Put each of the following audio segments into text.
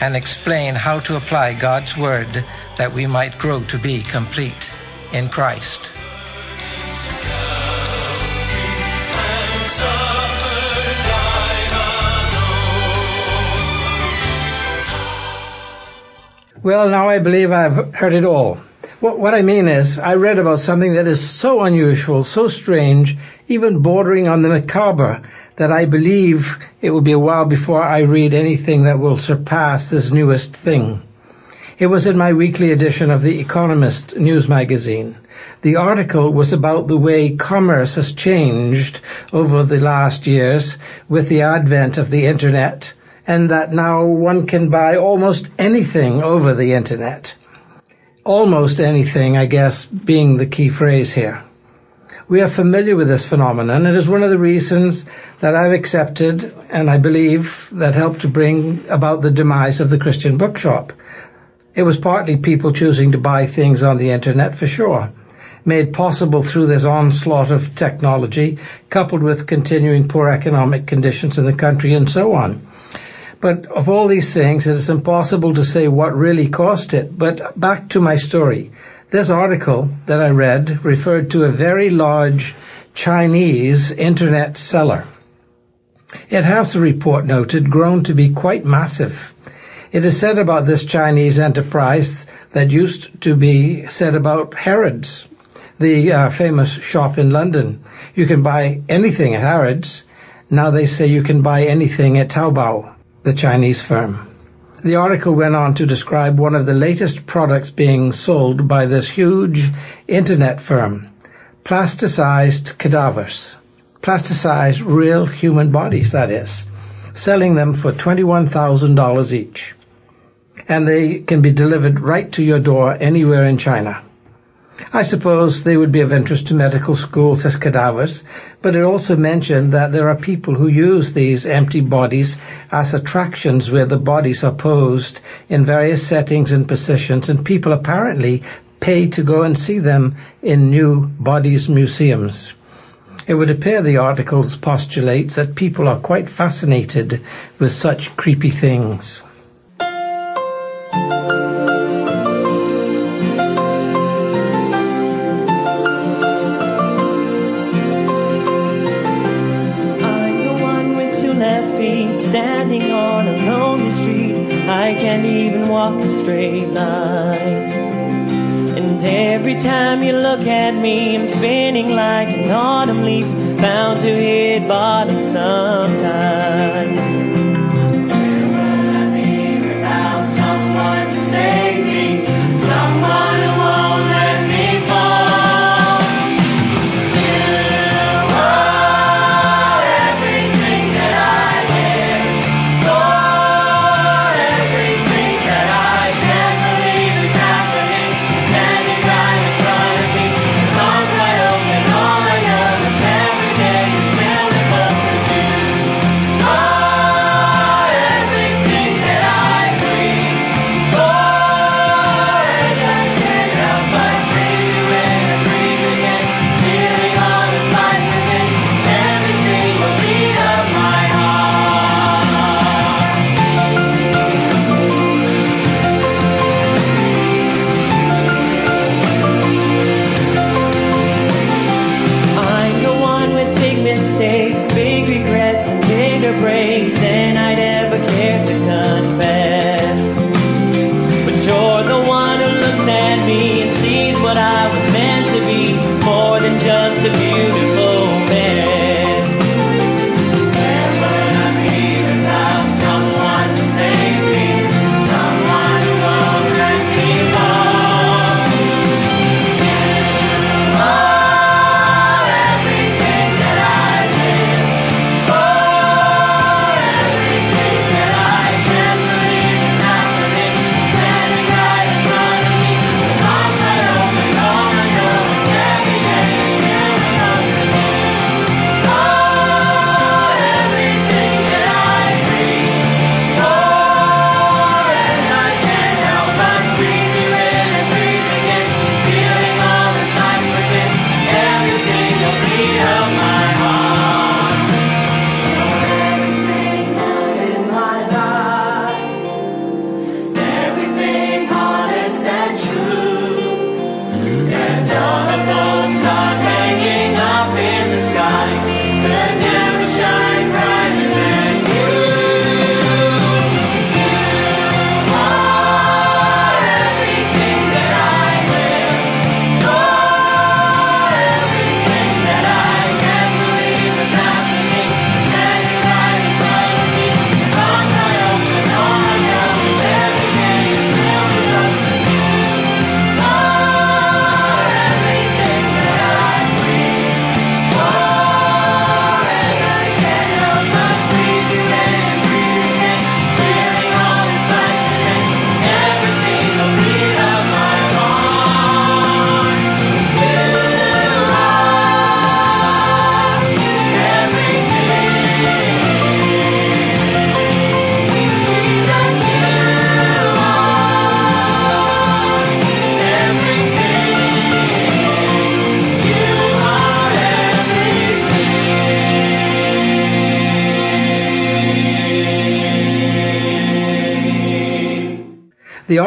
and explain how to apply God's Word that we might grow to be complete in Christ. Well, now I believe I've heard it all. What, I mean is, I read about something that is so unusual, so strange, even bordering on the macabre, that I believe it will be a while before I read anything that will surpass this newest thing. It was in my weekly edition of The Economist news magazine. The article was about the way commerce has changed over the last years with the advent of the internet and that now one can buy almost anything over the internet. Almost anything, I guess, being the key phrase here. We are familiar with this phenomenon. It is one of the reasons that I've accepted and I believe that helped to bring about the demise of the Christian bookshop. It was partly people choosing to buy things on the internet for sure, made possible through this onslaught of technology, coupled with continuing poor economic conditions in the country and so on. But of all these things, it is impossible to say what really caused it. But back to my story. This article that I read referred to a very large Chinese internet seller. It has, the report noted, grown to be quite massive. It is said about this Chinese enterprise that used to be said about Harrods, the uh, famous shop in London. You can buy anything at Harrods. Now they say you can buy anything at Taobao the Chinese firm. The article went on to describe one of the latest products being sold by this huge internet firm, plasticized cadavers, plasticized real human bodies, that is, selling them for $21,000 each. And they can be delivered right to your door anywhere in China. I suppose they would be of interest to medical schools as cadavers, but it also mentioned that there are people who use these empty bodies as attractions where the bodies are posed in various settings and positions, and people apparently pay to go and see them in new bodies museums. It would appear the article postulates that people are quite fascinated with such creepy things. You look at me, I'm spinning like an autumn leaf, bound to hit bottom sometimes.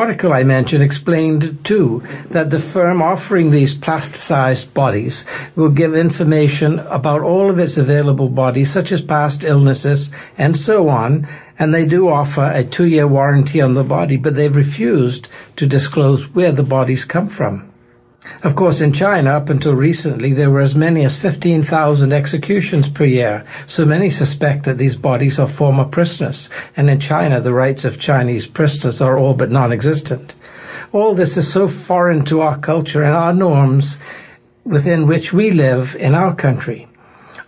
Article I mentioned explained, too, that the firm offering these plasticized bodies will give information about all of its available bodies, such as past illnesses and so on, and they do offer a two-year warranty on the body, but they've refused to disclose where the bodies come from. Of course, in China, up until recently, there were as many as 15,000 executions per year, so many suspect that these bodies are former prisoners, and in China, the rights of Chinese prisoners are all but non-existent. All this is so foreign to our culture and our norms within which we live in our country.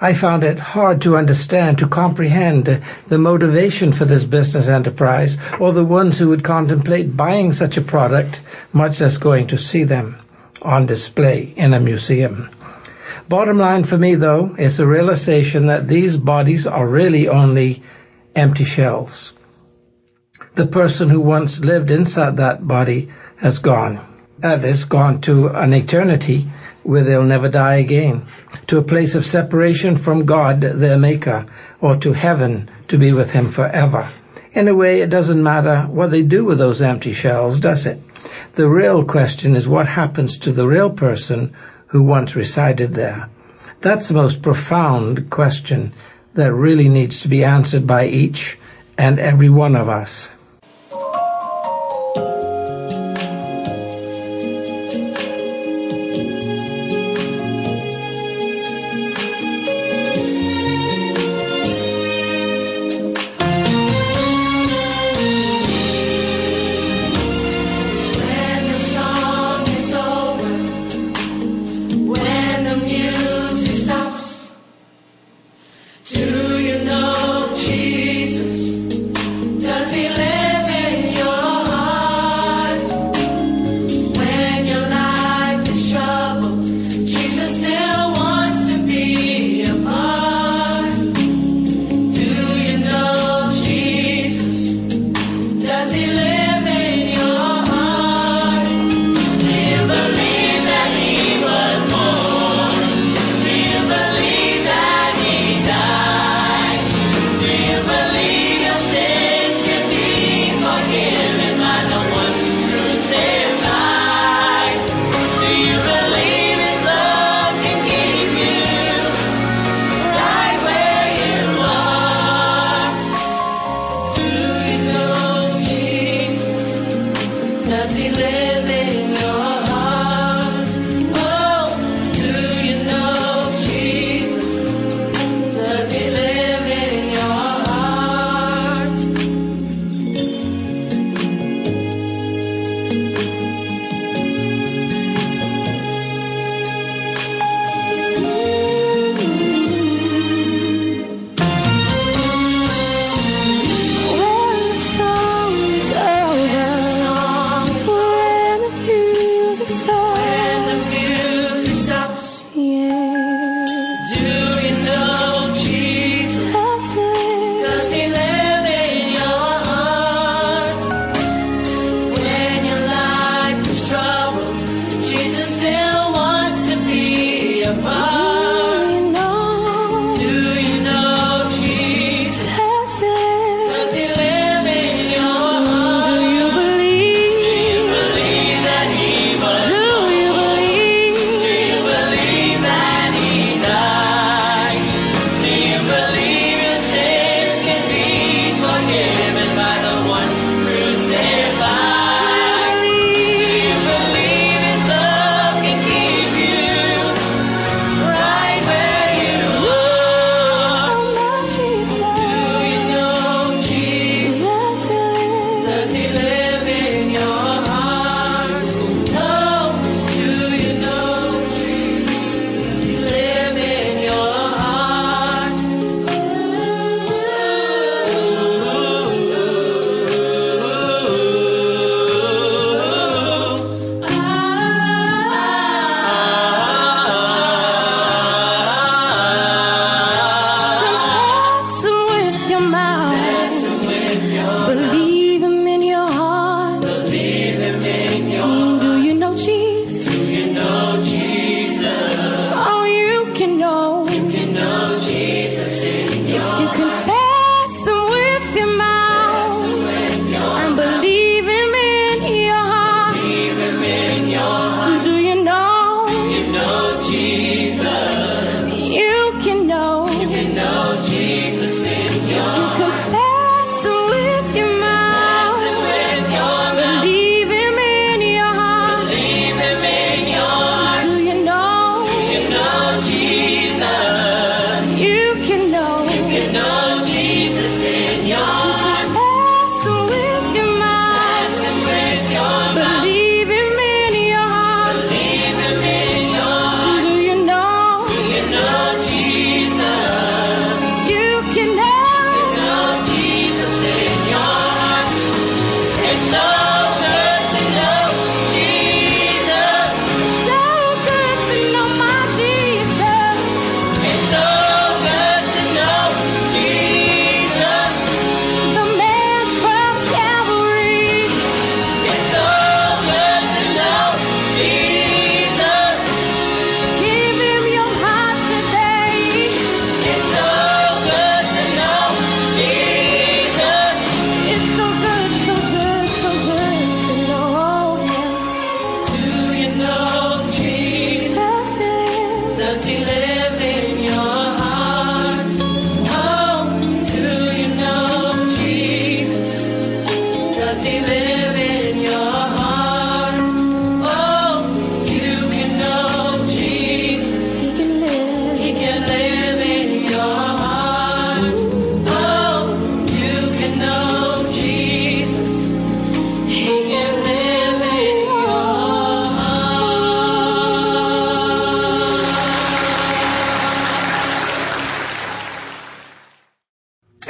I found it hard to understand, to comprehend the motivation for this business enterprise, or the ones who would contemplate buying such a product, much less going to see them on display in a museum. Bottom line for me, though, is the realization that these bodies are really only empty shells. The person who once lived inside that body has gone. That is, gone to an eternity where they'll never die again, to a place of separation from God, their Maker, or to heaven to be with Him forever. In a way, it doesn't matter what they do with those empty shells, does it? The real question is what happens to the real person who once resided there. That's the most profound question that really needs to be answered by each and every one of us.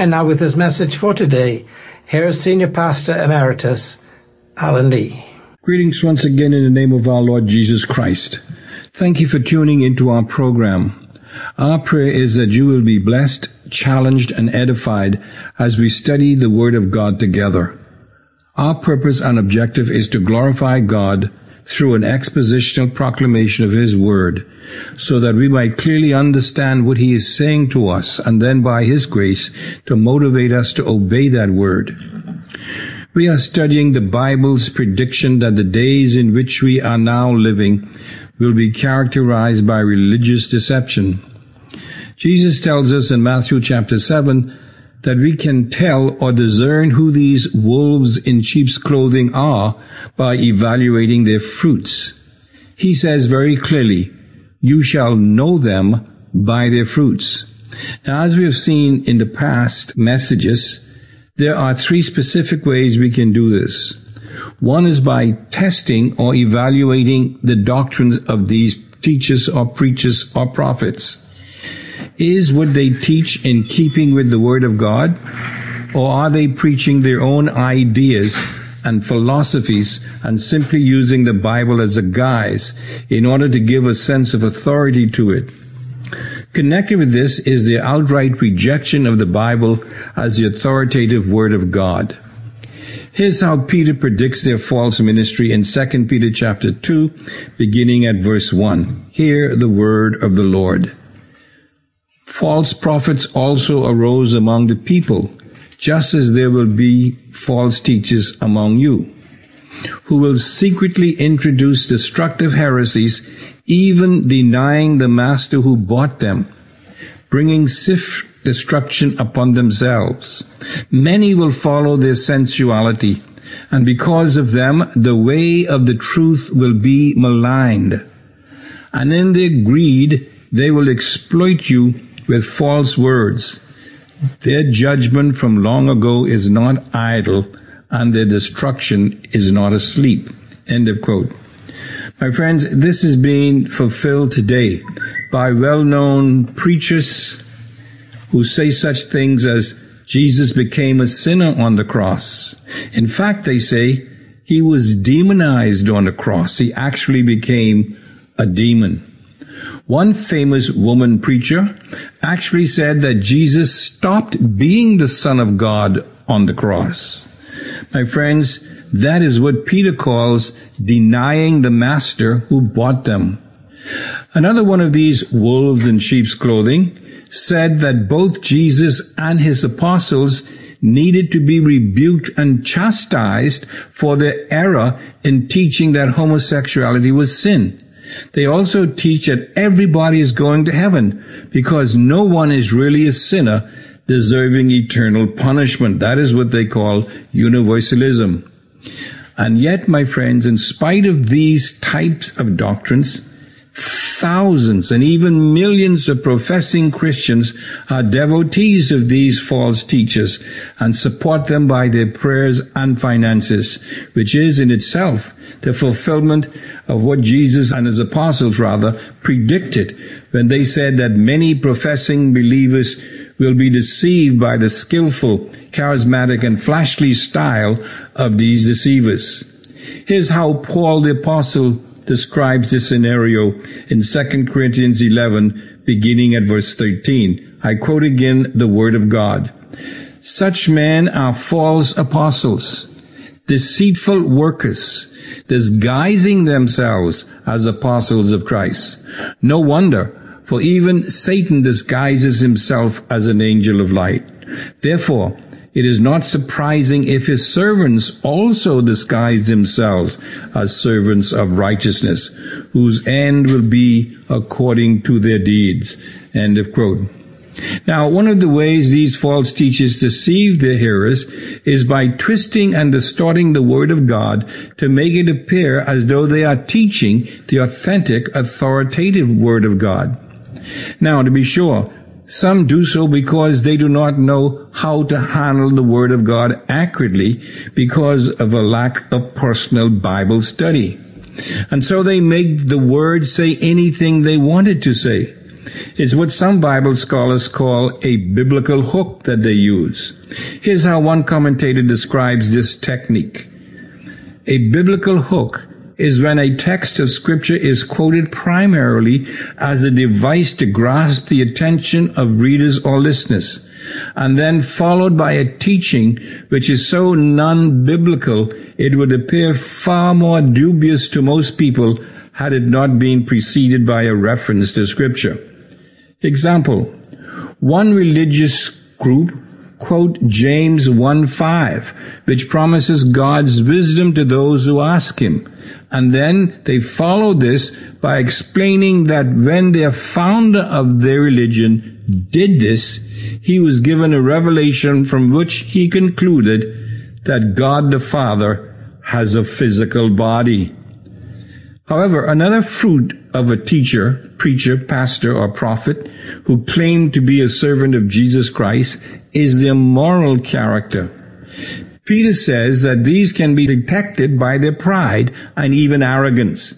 And now with his message for today, here is Senior Pastor Emeritus Alan Lee. Greetings once again in the name of our Lord Jesus Christ. Thank you for tuning into our program. Our prayer is that you will be blessed, challenged, and edified as we study the Word of God together. Our purpose and objective is to glorify God through an expositional proclamation of His Word, so that we might clearly understand what He is saying to us, and then by His grace to motivate us to obey that Word. We are studying the Bible's prediction that the days in which we are now living will be characterized by religious deception. Jesus tells us in Matthew chapter 7 that we can tell or discern who these wolves in sheep's clothing are by evaluating their fruits. He says very clearly, you shall know them by their fruits. Now, as we have seen in the past messages, there are three specific ways we can do this. One is by testing or evaluating the doctrines of these teachers or preachers or prophets. Is what they teach in keeping with the Word of God? Or are they preaching their own ideas and philosophies and simply using the Bible as a guise in order to give a sense of authority to it? Connected with this is the outright rejection of the Bible as the authoritative Word of God. Here's how Peter predicts their false ministry in 2 Peter chapter 2, beginning at verse 1. Hear the word of the Lord. False prophets also arose among the people, just as there will be false teachers among you, who will secretly introduce destructive heresies, even denying the master who bought them, bringing swift destruction upon themselves. Many will follow their sensuality, and because of them, the way of the truth will be maligned. And in their greed, they will exploit you with false words. Their judgment from long ago is not idle, and their destruction is not asleep. End of quote. My friends, this is being fulfilled today by well-known preachers who say such things as Jesus became a sinner on the cross. In fact, they say he was demonized on the cross. He actually became a demon. One famous woman preacher actually said that Jesus stopped being the Son of God on the cross. My friends, that is what Peter calls denying the master who bought them. Another one of these wolves in sheep's clothing said that both Jesus and his apostles needed to be rebuked and chastised for their error in teaching that homosexuality was sin. They also teach that everybody is going to heaven because no one is really a sinner deserving eternal punishment. That is what they call universalism. And yet, my friends, in spite of these types of doctrines, thousands and even millions of professing Christians are devotees of these false teachers and support them by their prayers and finances, which is in itself the fulfillment of what Jesus and his apostles rather predicted when they said that many professing believers will be deceived by the skillful, charismatic, and flashly style of these deceivers. Here's how Paul the apostle describes this scenario in 2 Corinthians 11, beginning at verse 13. I quote again the word of God. Such men are false apostles, deceitful workers, disguising themselves as apostles of Christ. No wonder, for even Satan disguises himself as an angel of light. Therefore, it is not surprising if his servants also disguise themselves as servants of righteousness, whose end will be according to their deeds. End of quote. Now, one of the ways these false teachers deceive the hearers is by twisting and distorting the Word of God to make it appear as though they are teaching the authentic, authoritative Word of God. Now, to be sure, some do so because they do not know how to handle the Word of God accurately because of a lack of personal Bible study. And so they make the Word say anything they want it to say. It's what some Bible scholars call a biblical hook that they use. Here's how one commentator describes this technique. A biblical hook is when a text of scripture is quoted primarily as a device to grasp the attention of readers or listeners, and then followed by a teaching which is so non-biblical it would appear far more dubious to most people had it not been preceded by a reference to scripture. Example, one religious group quote James 1 5, which promises God's wisdom to those who ask Him. And then they follow this by explaining that when their founder of their religion did this, he was given a revelation from which he concluded that God the Father has a physical body. However, another fruit of a teacher, preacher, pastor, or prophet who claimed to be a servant of Jesus Christ is their moral character. Peter says that these can be detected by their pride and even arrogance.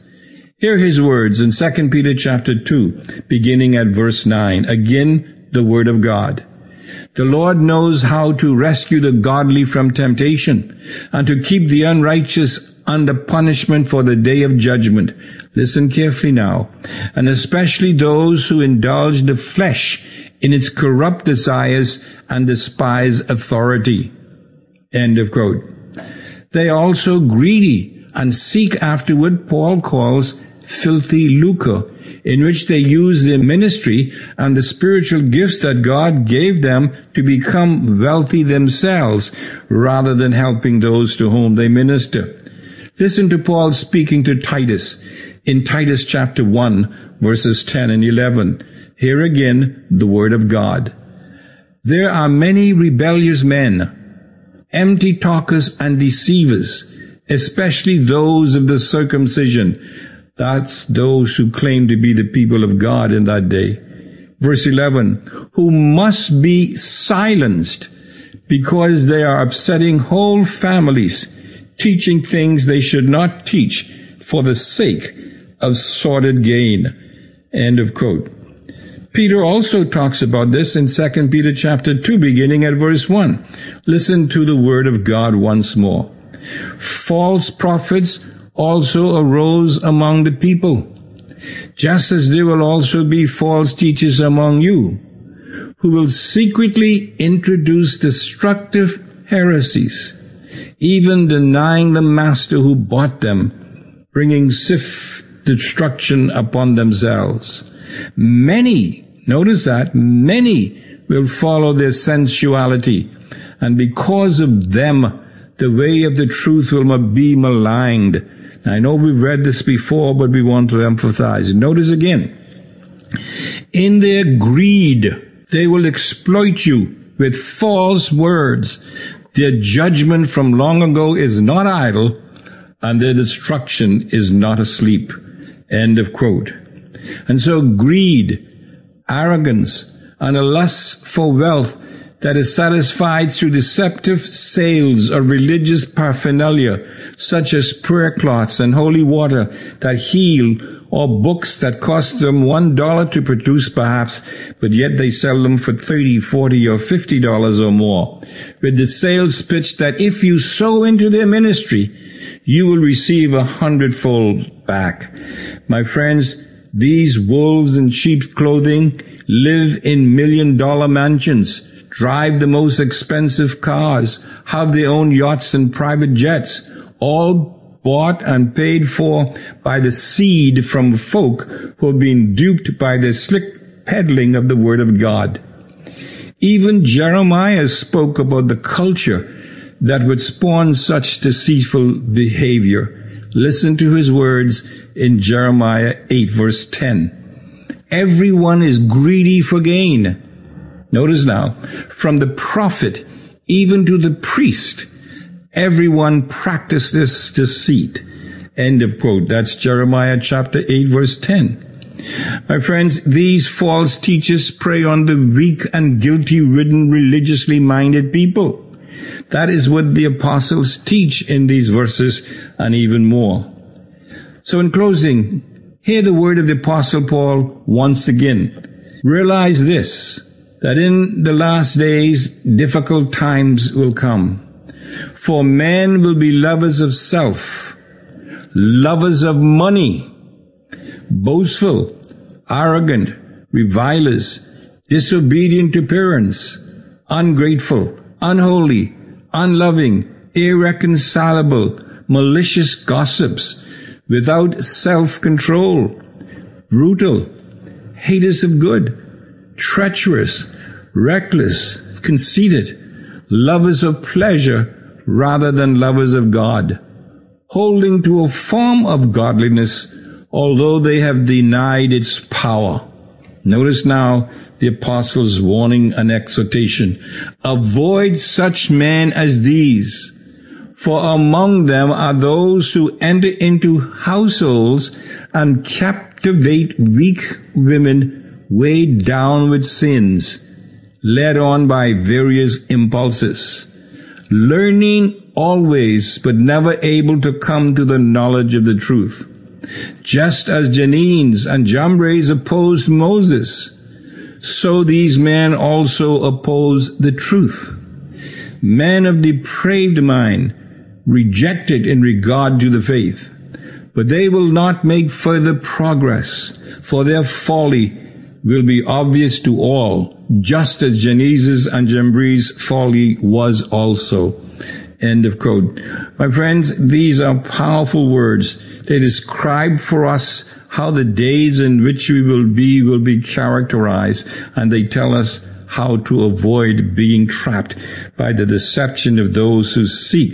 Hear his words in 2 Peter chapter 2, beginning at verse 9. Again, the word of God. The Lord knows how to rescue the godly from temptation and to keep the unrighteous under punishment for the day of judgment. Listen carefully now, and especially those who indulge the flesh in its corrupt desires and despise authority. End of quote. They are also greedy and seek after what Paul calls filthy lucre, in which they use their ministry and the spiritual gifts that God gave them to become wealthy themselves, rather than helping those to whom they minister. Listen to Paul speaking to Titus in Titus chapter 1, verses 10 and 11. Here again, the word of God. There are many rebellious men empty talkers and deceivers, especially those of the circumcision. That's those who claim to be the people of God in that day. Verse 11, who must be silenced because they are upsetting whole families, teaching things they should not teach for the sake of sordid gain. End of quote. Peter also talks about this in 2 Peter chapter 2 beginning at verse 1. Listen to the word of God once more. False prophets also arose among the people, just as there will also be false teachers among you, who will secretly introduce destructive heresies, even denying the master who bought them, bringing swift destruction upon themselves. Many, notice that, many will follow their sensuality, and because of them, the way of the truth will be maligned. I know we've read this before, but we want to emphasize. Notice again. In their greed, they will exploit you with false words. Their judgment from long ago is not idle, and their destruction is not asleep. End of quote. And so greed, arrogance, and a lust for wealth that is satisfied through deceptive sales of religious paraphernalia, such as prayer cloths and holy water that heal, or books that cost them one dollar to produce perhaps, but yet they sell them for thirty, forty, or fifty dollars or more, with the sales pitch that if you sow into their ministry, you will receive a hundredfold back. My friends, these wolves in sheep's clothing live in million dollar mansions, drive the most expensive cars, have their own yachts and private jets, all bought and paid for by the seed from folk who have been duped by the slick peddling of the Word of God. Even Jeremiah spoke about the culture that would spawn such deceitful behavior. Listen to his words in Jeremiah 8 verse 10. Everyone is greedy for gain. Notice now, from the prophet even to the priest, everyone practiced this deceit. End of quote. That's Jeremiah chapter 8 verse 10. My friends, these false teachers prey on the weak and guilty ridden religiously minded people. That is what the apostles teach in these verses and even more. So in closing, hear the word of the apostle Paul once again. Realize this, that in the last days difficult times will come. For men will be lovers of self, lovers of money, boastful, arrogant, revilers, disobedient to parents, ungrateful, unholy, unloving, irreconcilable, malicious gossips, without self-control, brutal, haters of good, treacherous, reckless, conceited, lovers of pleasure rather than lovers of God, holding to a form of godliness although they have denied its power. Notice now the apostles' warning and exhortation. Avoid such men as these, for among them are those who enter into households and captivate weak women weighed down with sins, led on by various impulses, learning always but never able to come to the knowledge of the truth. Just as Jannes and Jambres opposed Moses, so these men also oppose the truth. Men of depraved mind, rejected in regard to the faith, but they will not make further progress, for their folly will be obvious to all, just as Jannes's and Jambres' folly was also. End of quote. My friends, these are powerful words. They describe for us how the days in which we will be will be characterized, and they tell us how to avoid being trapped by the deception of those who seek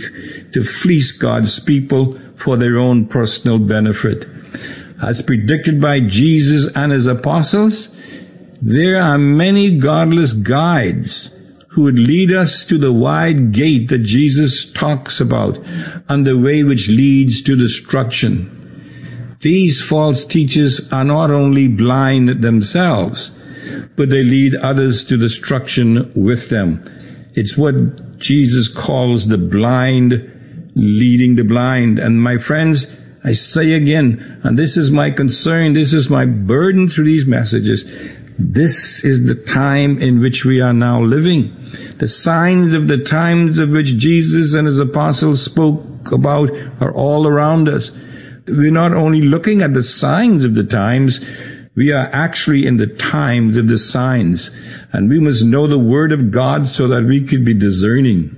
to fleece God's people for their own personal benefit. As predicted by Jesus and his apostles, there are many godless guides who would lead us to the wide gate that Jesus talks about and the way which leads to destruction. These false teachers are not only blind themselves, but they lead others to destruction with them. It's what Jesus calls the blind leading the blind. And my friends, I say again, and this is my concern, this is my burden through these messages. This is the time in which we are now living. The signs of the times of which Jesus and his apostles spoke about are all around us. We're not only looking at the signs of the times, we are actually in the times of the signs. And we must know the Word of God so that we could be discerning.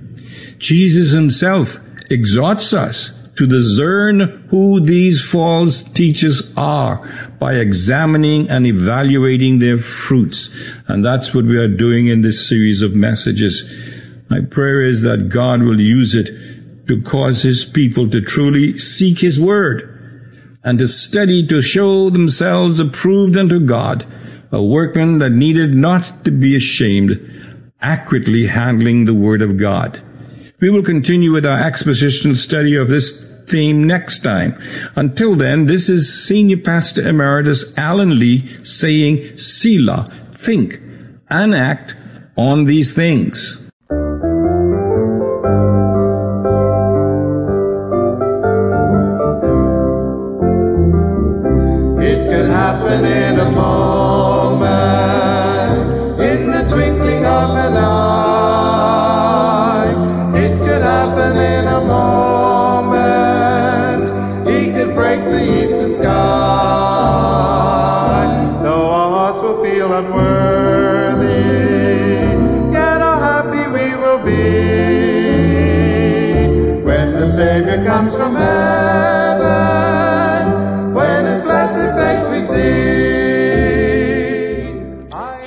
Jesus himself exhorts us to discern who these false teachers are by examining and evaluating their fruits. And that's what we are doing in this series of messages. My prayer is that God will use it to cause His people to truly seek His Word and to study to show themselves approved unto God, a workman that needed not to be ashamed, accurately handling the Word of God. We will continue with our exposition study of this theme next time. Until then, this is Senior Pastor Emeritus Alan Lee saying, Selah, think and act on these things. comes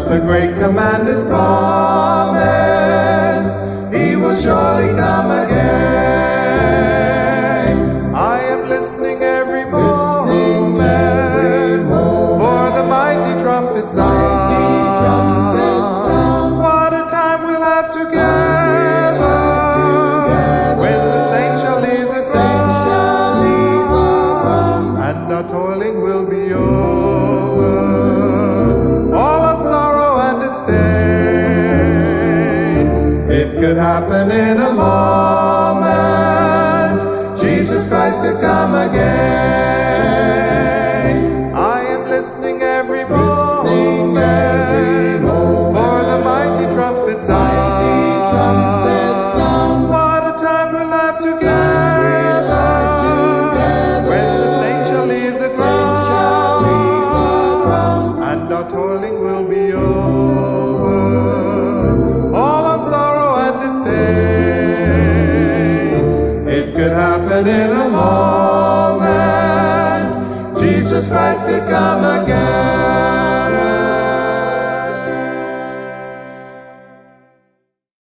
the great commander's promise. He will surely come again. happening.